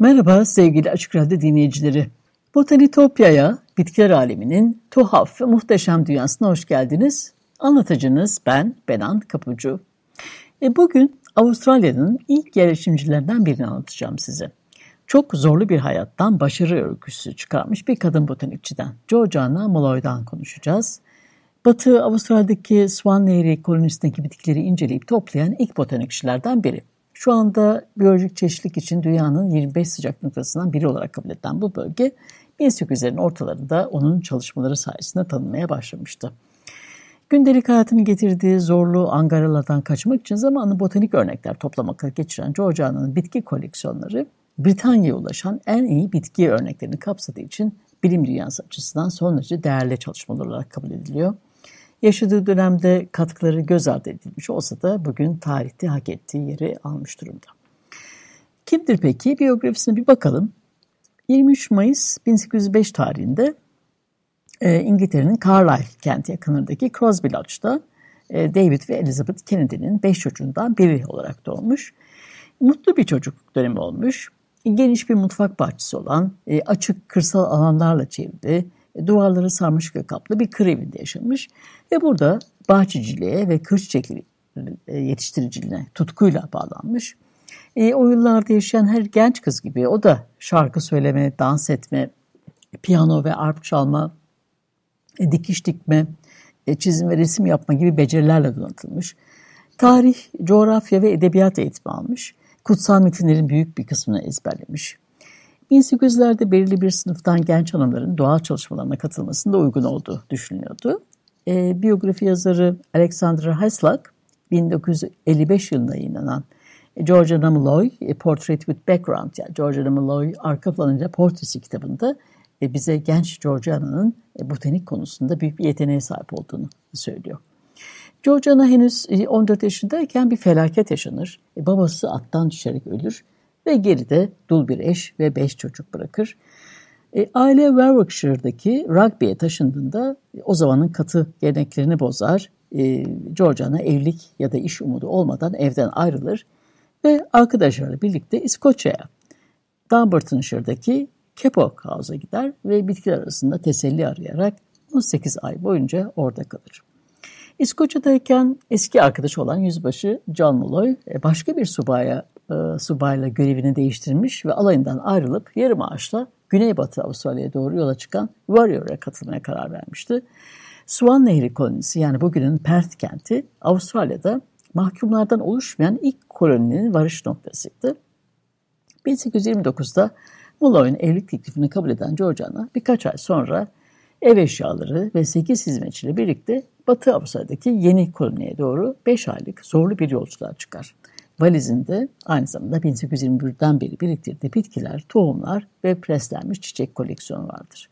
Merhaba sevgili Açık Radyo dinleyicileri. Botanitopya'ya, bitkiler aleminin tuhaf ve muhteşem dünyasına hoş geldiniz. Anlatıcınız ben Benan Kapucu. E bugün Avustralya'nın ilk yerleşimcilerinden birini anlatacağım size. Çok zorlu bir hayattan başarı öyküsü çıkarmış bir kadın botanikçiden, Georgiana Molloy'dan konuşacağız. Batı Avustralya'daki Swan Nehri kolonisindeki bitkileri inceleyip toplayan ilk botanikçilerden biri. Şu anda biyolojik çeşitlilik için dünyanın 25 sıcak noktasından biri olarak kabul edilen bu bölge 1800'lerin ortalarında onun çalışmaları sayesinde tanınmaya başlamıştı. Gündelik hayatını getirdiği zorlu angaralardan kaçmak için zamanlı botanik örnekler toplamakla geçiren Georgiana'nın bitki koleksiyonları Britanya'ya ulaşan en iyi bitki örneklerini kapsadığı için bilim dünyası açısından son derece değerli çalışmalar olarak kabul ediliyor. Yaşadığı dönemde katkıları göz ardı edilmiş olsa da bugün tarihte hak ettiği yeri almış durumda. Kimdir peki? Biyografisine bir bakalım. 23 Mayıs 1805 tarihinde e, İngiltere'nin Carlisle kenti yakınındaki Crosby Lodge'da e, David ve Elizabeth Kennedy'nin beş çocuğundan biri olarak doğmuş. Mutlu bir çocukluk dönemi olmuş. Geniş bir mutfak bahçesi olan, e, açık kırsal alanlarla çevrili, duvarları sarmaşıkla kaplı bir kır evinde yaşamış ve burada bahçeciliğe ve kır çiçekleri e, yetiştiriciliğine tutkuyla bağlanmış. E, o yıllarda yaşayan her genç kız gibi o da şarkı söyleme, dans etme, piyano ve arp çalma, e, dikiş dikme, e, çizim ve resim yapma gibi becerilerle donatılmış. Tarih, coğrafya ve edebiyat eğitimi almış. Kutsal metinlerin büyük bir kısmını ezberlemiş. 1800'lerde belirli bir sınıftan genç hanımların doğal çalışmalarına katılmasında uygun olduğu düşünülüyordu. E, biyografi yazarı Alexandra Hyslop 1955 yılında yayınlanan Georgia Malloy Portrait with Background yani Georgia Malloy arka planıyla portresi kitabında e, bize genç Georgiana'nın e, botanik konusunda büyük bir yeteneğe sahip olduğunu söylüyor. Georgiana henüz 14 yaşındayken bir felaket yaşanır. Babası attan düşerek ölür ve geride dul bir eş ve beş çocuk bırakır. E, aile Warwickshire'daki rugby'ye taşındığında o zamanın katı geleneklerini bozar. E, Georgiana evlilik ya da iş umudu olmadan evden ayrılır ve arkadaşlarıyla birlikte İskoçya'ya, Dunbartonshire'daki Kepok House'a gider ve bitkiler arasında teselli arayarak 18 ay boyunca orada kalır. İskoçya'dayken eski arkadaş olan yüzbaşı John Molloy e, başka bir subaya e, subayla görevini değiştirmiş ve alayından ayrılıp yarı maaşla Güneybatı Avustralya'ya doğru yola çıkan Warrior'a katılmaya karar vermişti. Swan Nehri kolonisi yani bugünün Perth kenti Avustralya'da mahkumlardan oluşmayan ilk koloninin varış noktasıydı. 1829'da Mulloy'un evlilik teklifini kabul eden Georgiana birkaç ay sonra ev eşyaları ve 8 hizmetçiyle birlikte Batı Avustralya'daki yeni koloniye doğru 5 aylık zorlu bir yolculuğa çıkar. Valizinde aynı zamanda 1821'den beri biriktirdiği bitkiler, tohumlar ve preslenmiş çiçek koleksiyonu vardır.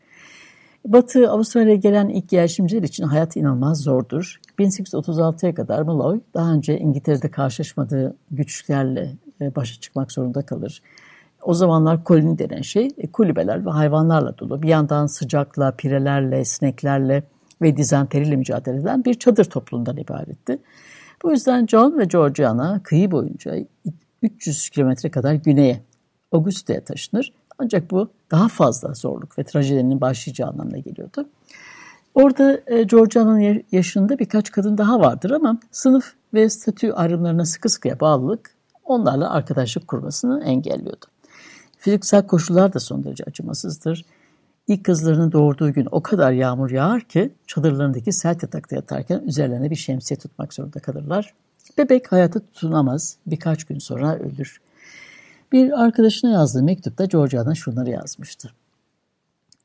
Batı Avustralya'ya gelen ilk yerleşimciler için hayat inanılmaz zordur. 1836'ya kadar Malloy daha önce İngiltere'de karşılaşmadığı güçlerle e, başa çıkmak zorunda kalır. O zamanlar koloni denen şey e, kulübeler ve hayvanlarla dolu. Bir yandan sıcakla, pirelerle, sineklerle ve dizenteriyle mücadele eden bir çadır topluluğundan ibaretti. Bu yüzden John ve Georgiana kıyı boyunca 300 kilometre kadar güneye, Auguste'ye taşınır. Ancak bu daha fazla zorluk ve trajedinin başlayacağı anlamına geliyordu. Orada e, Georgiana'nın yaşında birkaç kadın daha vardır ama sınıf ve statü ayrımlarına sıkı sıkıya bağlılık onlarla arkadaşlık kurmasını engelliyordu. Fiziksel koşullar da son derece acımasızdır. İlk kızlarını doğurduğu gün o kadar yağmur yağar ki çadırlarındaki sert yatakta yatarken üzerlerine bir şemsiye tutmak zorunda kalırlar. Bebek hayata tutunamaz, birkaç gün sonra ölür. Bir arkadaşına yazdığı mektupta Georgiana şunları yazmıştı.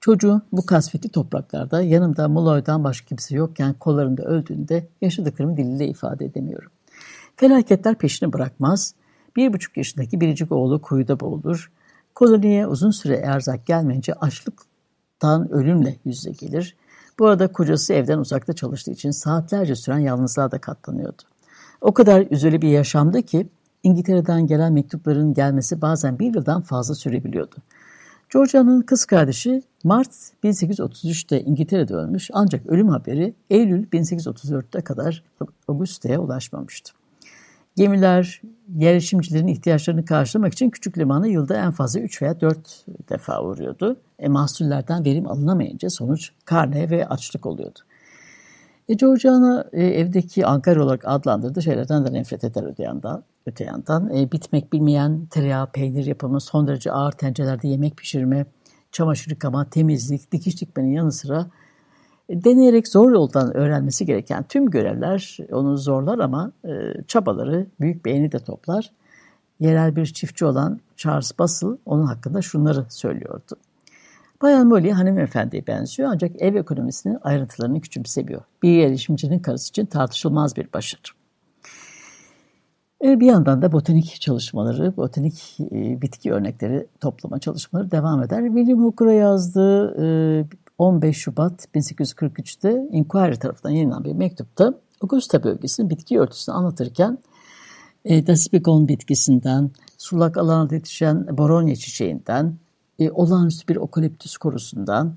Çocuğun bu kasvetli topraklarda yanımda Muloy'dan başka kimse yokken kollarında öldüğünde yaşadıklarımı diliyle ifade edemiyorum. Felaketler peşini bırakmaz. Bir buçuk yaşındaki biricik oğlu kuyuda boğulur. Koloniye uzun süre erzak gelmeyince açlıktan ölümle yüze gelir. Bu arada kocası evden uzakta çalıştığı için saatlerce süren yalnızlığa da katlanıyordu. O kadar üzücü bir yaşamdı ki İngiltere'den gelen mektupların gelmesi bazen bir yıldan fazla sürebiliyordu. Georgia'nın kız kardeşi Mart 1833'te İngiltere'de ölmüş ancak ölüm haberi Eylül 1834'te kadar Auguste'ye ulaşmamıştı. Gemiler yerleşimcilerin ihtiyaçlarını karşılamak için küçük limana yılda en fazla 3 veya 4 defa uğruyordu. E, mahsullerden verim alınamayınca sonuç karne ve açlık oluyordu. E, Georgiana e, evdeki Ankara olarak adlandırdığı şeylerden de nefret eder öte yandan. Öte yandan e, bitmek bilmeyen tereyağı, peynir yapımı, son derece ağır tencerelerde yemek pişirme, çamaşır yıkama, temizlik, dikiş dikmenin yanı sıra deneyerek zor yoldan öğrenmesi gereken tüm görevler onu zorlar ama e, çabaları büyük beğeni de toplar. Yerel bir çiftçi olan Charles Basıl onun hakkında şunları söylüyordu. Bayan Molly hanımefendiye benziyor ancak ev ekonomisinin ayrıntılarını küçümsemiyor. Bir yerleşimcinin karısı için tartışılmaz bir başarı. E, bir yandan da botanik çalışmaları, botanik e, bitki örnekleri toplama çalışmaları devam eder. William Hooker'a yazdığı 15 Şubat 1843'te Inquiry tarafından yayınlanan bir mektupta Augusta bölgesinin bitki örtüsünü anlatırken e, Dasypikon bitkisinden, sulak alanda yetişen boronya çiçeğinden, e, olağanüstü bir okaliptüs korusundan,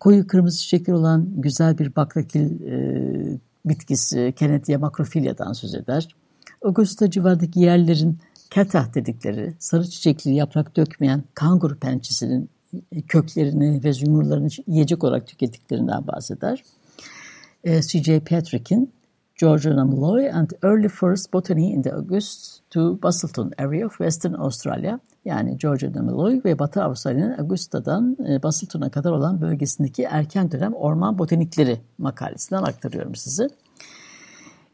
koyu kırmızı çiçekler olan güzel bir bakrakil e, bitkisi Kennetia macrophylla'dan söz eder. Augusta civardaki yerlerin ketah dedikleri sarı çiçekli yaprak dökmeyen kangur pençesinin köklerini ve yumrularını yiyecek olarak tükettiklerinden bahseder. E, C.J. Patrick'in Georgiana Malloy and Early Forest Botany in the August to Bustleton Area of Western Australia yani Georgiana Malloy ve Batı Avustralya'nın Augusta'dan e, Bustleton'a kadar olan bölgesindeki erken dönem orman botanikleri makalesinden aktarıyorum size.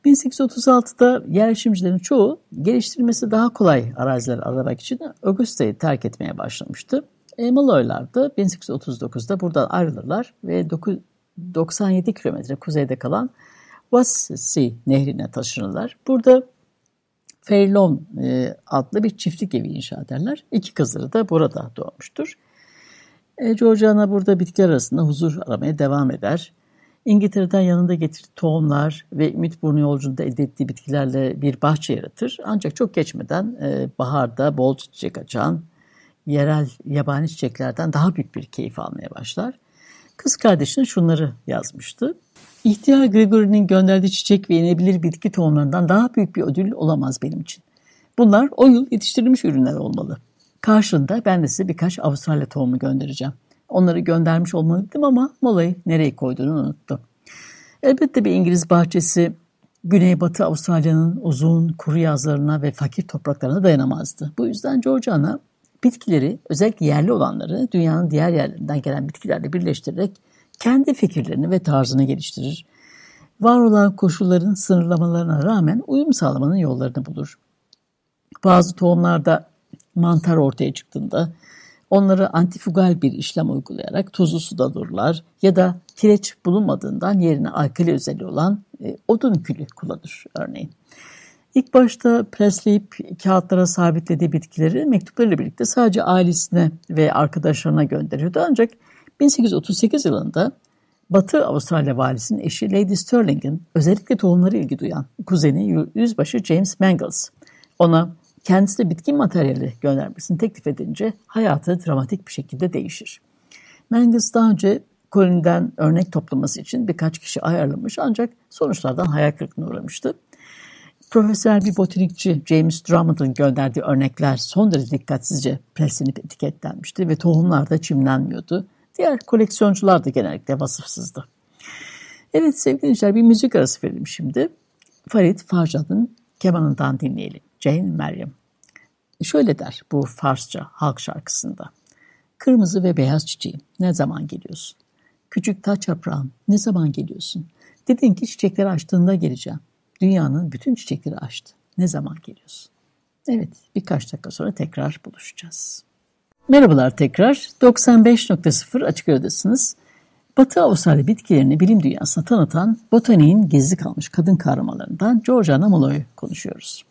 1836'da yerleşimcilerin çoğu geliştirilmesi daha kolay araziler aramak için Augusta'yı terk etmeye başlamıştı. Malloylar da 1839'da buradan ayrılırlar ve 97 kilometre kuzeyde kalan Wassee nehrine taşınırlar. Burada Fairlawn e, adlı bir çiftlik evi inşa ederler. İki kızları da burada doğmuştur. E, Georgiana burada bitkiler arasında huzur aramaya devam eder. İngiltere'den yanında getirdiği tohumlar ve ümit burnu yolculuğunda elde ettiği bitkilerle bir bahçe yaratır. Ancak çok geçmeden e, baharda bol çiçek açan yerel yabani çiçeklerden daha büyük bir keyif almaya başlar. Kız kardeşine şunları yazmıştı. İhtiyar Gregory'nin gönderdiği çiçek ve yenebilir bitki tohumlarından daha büyük bir ödül olamaz benim için. Bunlar o yıl yetiştirilmiş ürünler olmalı. Karşılığında ben de size birkaç Avustralya tohumu göndereceğim. Onları göndermiş olmalıydım ama molayı nereye koyduğunu unuttu. Elbette bir İngiliz bahçesi Güneybatı Avustralya'nın uzun kuru yazlarına ve fakir topraklarına dayanamazdı. Bu yüzden Georgiana bitkileri özellikle yerli olanları dünyanın diğer yerlerinden gelen bitkilerle birleştirerek kendi fikirlerini ve tarzını geliştirir. Var olan koşulların sınırlamalarına rağmen uyum sağlamanın yollarını bulur. Bazı tohumlarda mantar ortaya çıktığında onları antifugal bir işlem uygulayarak tuzlu suda dururlar ya da kireç bulunmadığından yerine alkali özelliği olan e, odun külü kullanır örneğin. İlk başta presleyip kağıtlara sabitlediği bitkileri mektuplarıyla birlikte sadece ailesine ve arkadaşlarına gönderiyordu. Ancak 1838 yılında Batı Avustralya valisinin eşi Lady Stirling'in özellikle tohumları ilgi duyan kuzeni yüzbaşı James Mangles ona kendisine bitki materyali göndermesini teklif edince hayatı dramatik bir şekilde değişir. Mangles daha önce koloniden örnek toplaması için birkaç kişi ayarlamış ancak sonuçlardan hayal kırıklığına uğramıştı. Profesyonel bir botanikçi James Drummond'ın gönderdiği örnekler son derece dikkatsizce preslenip etiketlenmişti ve tohumlar da çimlenmiyordu. Diğer koleksiyoncular da genellikle vasıfsızdı. Evet sevgili dinleyiciler bir müzik arası verelim şimdi. Farid Farjad'ın kemanından dinleyelim. Jane Meryem. Şöyle der bu Farsça halk şarkısında. Kırmızı ve beyaz çiçeğim ne zaman geliyorsun? Küçük taç yaprağım ne zaman geliyorsun? Dedin ki çiçekleri açtığında geleceğim. Dünyanın bütün çiçekleri açtı. Ne zaman geliyorsun? Evet birkaç dakika sonra tekrar buluşacağız. Merhabalar tekrar. 95.0 Açık Radyo'dasınız. Batı Avustralya bitkilerini bilim dünyasına tanıtan botaniğin gizli kalmış kadın kahramanlarından Georgiana Molloy konuşuyoruz.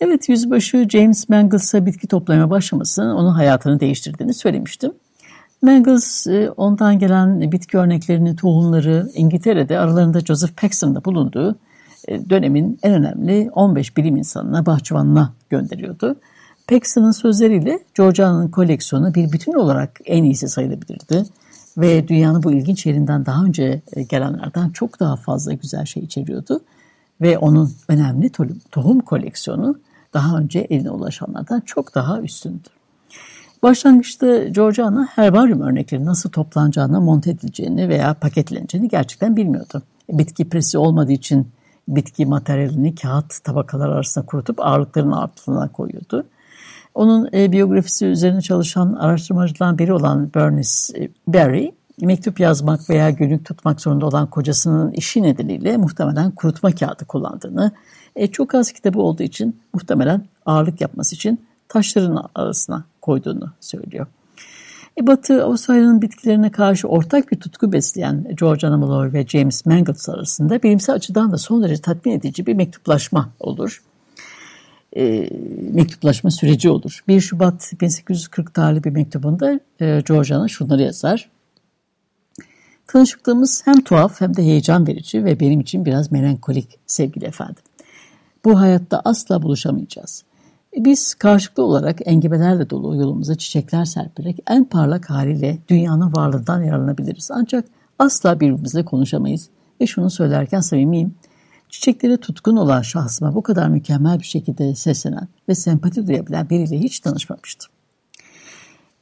Evet yüzbaşı James Mangles'a bitki toplamaya başlamasının onun hayatını değiştirdiğini söylemiştim. Mangles e, ondan gelen bitki örneklerini, tohumları İngiltere'de aralarında Joseph Paxton'da bulunduğu dönemin en önemli 15 bilim insanına, bahçıvanına gönderiyordu. Paxton'ın sözleriyle Georgia'nın koleksiyonu bir bütün olarak en iyisi sayılabilirdi. Ve dünyanın bu ilginç yerinden daha önce e, gelenlerden çok daha fazla güzel şey içeriyordu. Ve onun önemli tohum koleksiyonu daha önce eline ulaşanlardan çok daha üstündü. Başlangıçta Georgiana herbaryum örnekleri nasıl toplanacağını, monte edileceğini veya paketleneceğini gerçekten bilmiyordu. Bitki presi olmadığı için bitki materyalini kağıt tabakalar arasında kurutup ağırlıkların altına koyuyordu. Onun e, biyografisi üzerine çalışan araştırmacılardan biri olan Bernice e, Berry, mektup yazmak veya günlük tutmak zorunda olan kocasının işi nedeniyle muhtemelen kurutma kağıdı kullandığını, e, çok az kitabı olduğu için muhtemelen ağırlık yapması için taşların arasına koyduğunu söylüyor. E, Batı Avustralya'nın bitkilerine karşı ortak bir tutku besleyen George Anamaloy ve James Mangles arasında bilimsel açıdan da son derece tatmin edici bir mektuplaşma olur e, mektuplaşma süreci olur. 1 Şubat 1840 tarihli bir mektubunda e, Georgiana şunları yazar. Tanışıklığımız hem tuhaf hem de heyecan verici ve benim için biraz melankolik sevgili efendim. Bu hayatta asla buluşamayacağız. Biz karşılıklı olarak engebelerle dolu yolumuza çiçekler serperek en parlak haliyle dünyanın varlığından yararlanabiliriz. Ancak asla birbirimizle konuşamayız. Ve şunu söylerken samimiyim. Çiçeklere tutkun olan şahsıma bu kadar mükemmel bir şekilde seslenen ve sempati duyabilen biriyle hiç tanışmamıştım.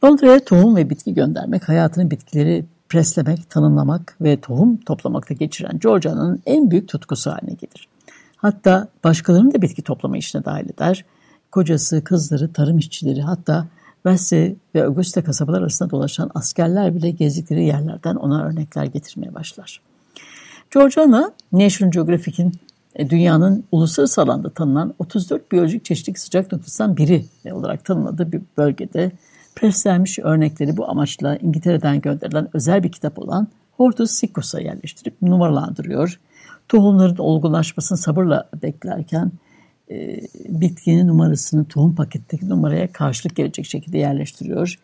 Londra'ya tohum ve bitki göndermek, hayatını bitkileri preslemek, tanımlamak ve tohum toplamakta geçiren Georgia'nın en büyük tutkusu haline gelir. Hatta başkalarını da bitki toplama işine dahil eder. Kocası, kızları, tarım işçileri hatta Wesley ve Augusta kasabalar arasında dolaşan askerler bile gezdikleri yerlerden ona örnekler getirmeye başlar. Georgiana, National Geographic'in e, dünyanın uluslararası alanda tanınan 34 biyolojik çeşitlik sıcak noktasından biri olarak tanımladığı bir bölgede preslenmiş örnekleri bu amaçla İngiltere'den gönderilen özel bir kitap olan Hortus Siccus'a yerleştirip numaralandırıyor. Tohumların olgunlaşmasını sabırla beklerken e, bitkinin numarasını tohum paketteki numaraya karşılık gelecek şekilde yerleştiriyor.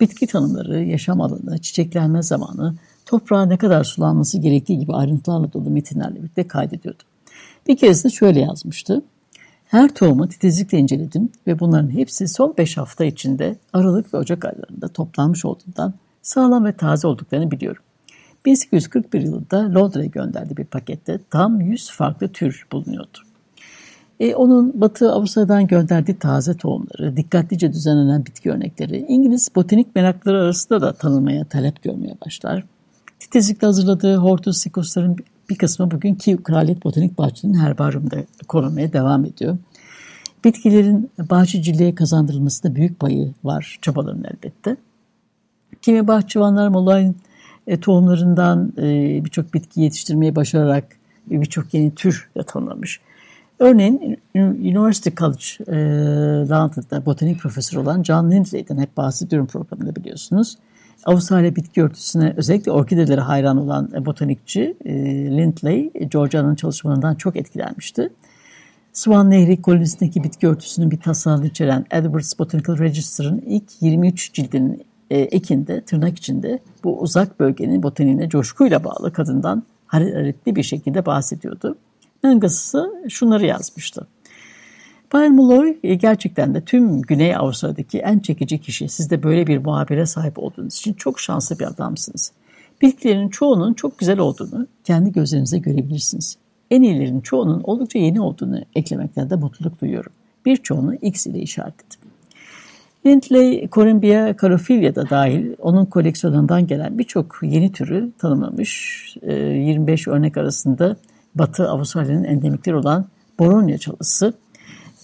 Bitki tanımları, yaşam alanı, çiçeklenme zamanı, toprağa ne kadar sulanması gerektiği gibi ayrıntılarla dolu metinlerle birlikte kaydediyordu. Bir keresinde şöyle yazmıştı. Her tohumu titizlikle inceledim ve bunların hepsi son 5 hafta içinde Aralık ve Ocak aylarında toplanmış olduğundan sağlam ve taze olduklarını biliyorum. 1841 yılında Londra'ya gönderdiği bir pakette tam 100 farklı tür bulunuyordu. E, onun Batı Avustralya'dan gönderdiği taze tohumları, dikkatlice düzenlenen bitki örnekleri İngiliz botanik merakları arasında da tanınmaya, talep görmeye başlar. Titizlikle hazırladığı Hortus Siccus'ların bir kısmı bugün Kiev Kraliyet Botanik Bahçesi'nin herbaryumda korunmaya devam ediyor. Bitkilerin bahçeciliğe kazandırılmasında büyük payı var çabaların elbette. Kimi bahçıvanlar Molay'ın e, tohumlarından e, birçok bitki yetiştirmeyi başararak e, birçok yeni tür de tanımlamış. Örneğin University College e, London'da botanik profesörü olan John Lindley'den hep bahsediyorum programında biliyorsunuz. Avustralya bitki örtüsüne özellikle orkidelere hayran olan e, botanikçi e, Lindley, Georgia'nın çalışmalarından çok etkilenmişti. Swan Nehri kolonisindeki bitki örtüsünün bir tasarını içeren Edwards Botanical Register'ın ilk 23 cildinin e, ekinde, tırnak içinde bu uzak bölgenin botaniğine coşkuyla bağlı kadından hararetli bir şekilde bahsediyordu. Mangası şunları yazmıştı. Bayan Molloy e, gerçekten de tüm Güney Avrupa'daki en çekici kişi. Siz de böyle bir muhabire sahip olduğunuz için çok şanslı bir adamsınız. Bitkilerin çoğunun çok güzel olduğunu kendi gözlerinize görebilirsiniz. En iyilerin çoğunun oldukça yeni olduğunu eklemekten de mutluluk duyuyorum. Birçoğunu X ile işaretledim. Lindley, Corymbia carophilia da dahil onun koleksiyonundan gelen birçok yeni türü tanımlamış. 25 e, örnek arasında Batı Avustralya'nın endemikleri olan Boronia çalısı,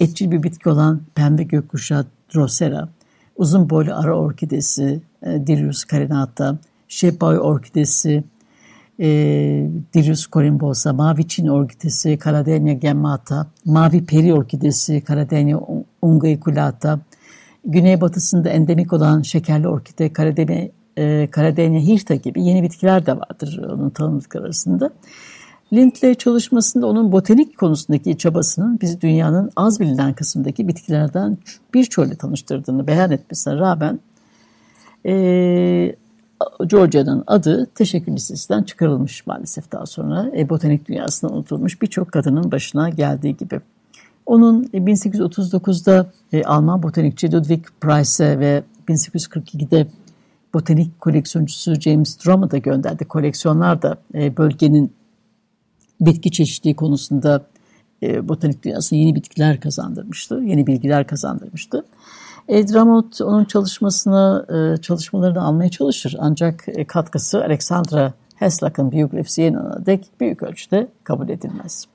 etçil bir bitki olan pembe gökkuşağı Drosera, uzun boylu ara orkidesi e, Dirius carinata, şebbay orkidesi e, Dirius corimbosa, mavi Çin orkidesi Caladenia gemmata, mavi peri orkidesi Caladenia ungaiculata, güneybatısında endemik olan şekerli orkide, karademe, e, karadenya hirta gibi yeni bitkiler de vardır onun tanımlıkları arasında. Lindley çalışmasında onun botanik konusundaki çabasının bizi dünyanın az bilinen kısmındaki bitkilerden birçoğuyla tanıştırdığını beyan etmesine rağmen e, Georgia'nın adı teşekkür listesinden çıkarılmış maalesef daha sonra. E, botanik dünyasında unutulmuş birçok kadının başına geldiği gibi. Onun 1839'da e, Alman botanikçi Ludwig Price ve 1842'de botanik koleksiyoncusu James Drummond'a gönderdi. Koleksiyonlar da e, bölgenin bitki çeşitliliği konusunda e, botanik dünyasına yeni bitkiler kazandırmıştı, yeni bilgiler kazandırmıştı. E, Drummond onun çalışmasını, e, çalışmalarını almaya çalışır. Ancak e, katkısı Alexandra Heslak'ın biyografisi yayınlanana dek büyük ölçüde kabul edilmez.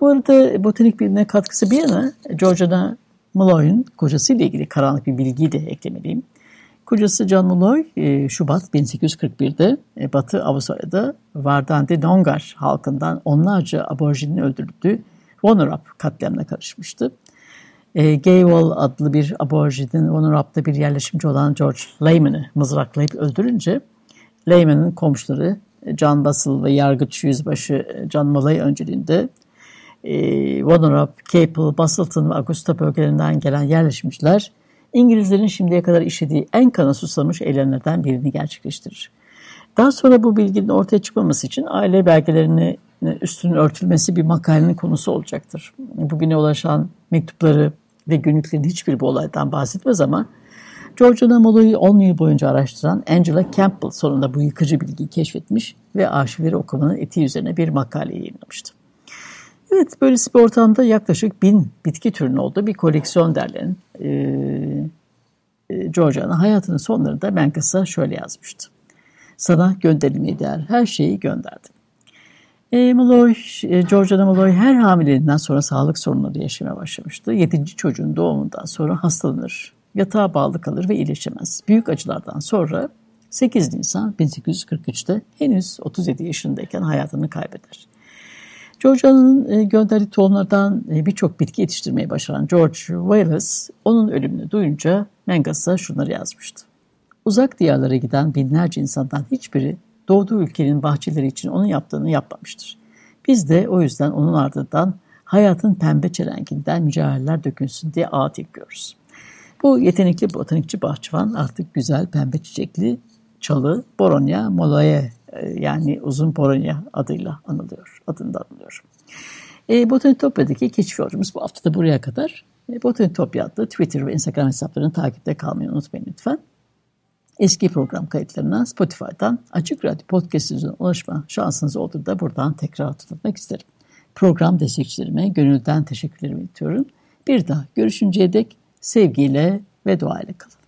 Bu arada botanik bilimine katkısı bir yana Georgiana Malloy'un kocasıyla ilgili karanlık bir bilgiyi de eklemeliyim. Kocası Malloy e, Şubat 1841'de e, Batı Avustralya'da Vardandi Dongar halkından onlarca aborjinin öldürüldüğü Wonorap katliamına karışmıştı. E, Gaywall adlı bir aborjinin Wonorap'ta bir yerleşimci olan George Lehman'ı mızraklayıp öldürünce Lehman'ın komşuları John Bassel ve yargıç yüzbaşı John Malloy önceliğinde e, Wonorap, Capel, Basselton ve Augusta bölgelerinden gelen yerleşimciler İngilizlerin şimdiye kadar işlediği en kana susamış eylemlerden birini gerçekleştirir. Daha sonra bu bilginin ortaya çıkmaması için aile belgelerini üstünün örtülmesi bir makalenin konusu olacaktır. Bugüne ulaşan mektupları ve günlüklerin hiçbir bu olaydan bahsetmez ama George Namolo'yu 10 yıl boyunca araştıran Angela Campbell sonunda bu yıkıcı bilgiyi keşfetmiş ve arşivleri okumanın etiği üzerine bir makale yayınlamıştı. Evet, böylesi bir ortamda yaklaşık bin bitki türünün olduğu bir koleksiyon derleyen e, e, Georgia'nın hayatının sonlarında Menkas'a şöyle yazmıştı. Sana gönderilmeye değer her şeyi gönderdim. E, Malloy, e, Georgia Malloy her hamileliğinden sonra sağlık sorunları yaşamaya başlamıştı. Yedinci çocuğun doğumundan sonra hastalanır, yatağa bağlı kalır ve iyileşemez. Büyük acılardan sonra 8 Nisan 1843'te henüz 37 yaşındayken hayatını kaybeder. Georgia'nın e, gönderdiği tohumlardan e, birçok bitki yetiştirmeyi başaran George Wallace onun ölümünü duyunca Mengas'a şunları yazmıştı. Uzak diyarlara giden binlerce insandan hiçbiri doğduğu ülkenin bahçeleri için onun yaptığını yapmamıştır. Biz de o yüzden onun ardından hayatın pembe çelenginden mücevherler dökünsün diye ağıt yakıyoruz. Bu yetenekli botanikçi bahçıvan artık güzel pembe çiçekli çalı Boronia molae e, yani uzun Polonya adıyla anılıyor, adında anılıyor. E, Botanitopya'daki keşif yolcumuz bu hafta da buraya kadar. E, Botanitopya adlı Twitter ve Instagram hesaplarını takipte kalmayı unutmayın lütfen. Eski program kayıtlarına Spotify'dan Açık Radyo Podcast ulaşma şansınız olur da buradan tekrar hatırlatmak isterim. Program destekçilerime gönülden teşekkürlerimi iletiyorum. Bir daha görüşünceye dek sevgiyle ve duayla kalın.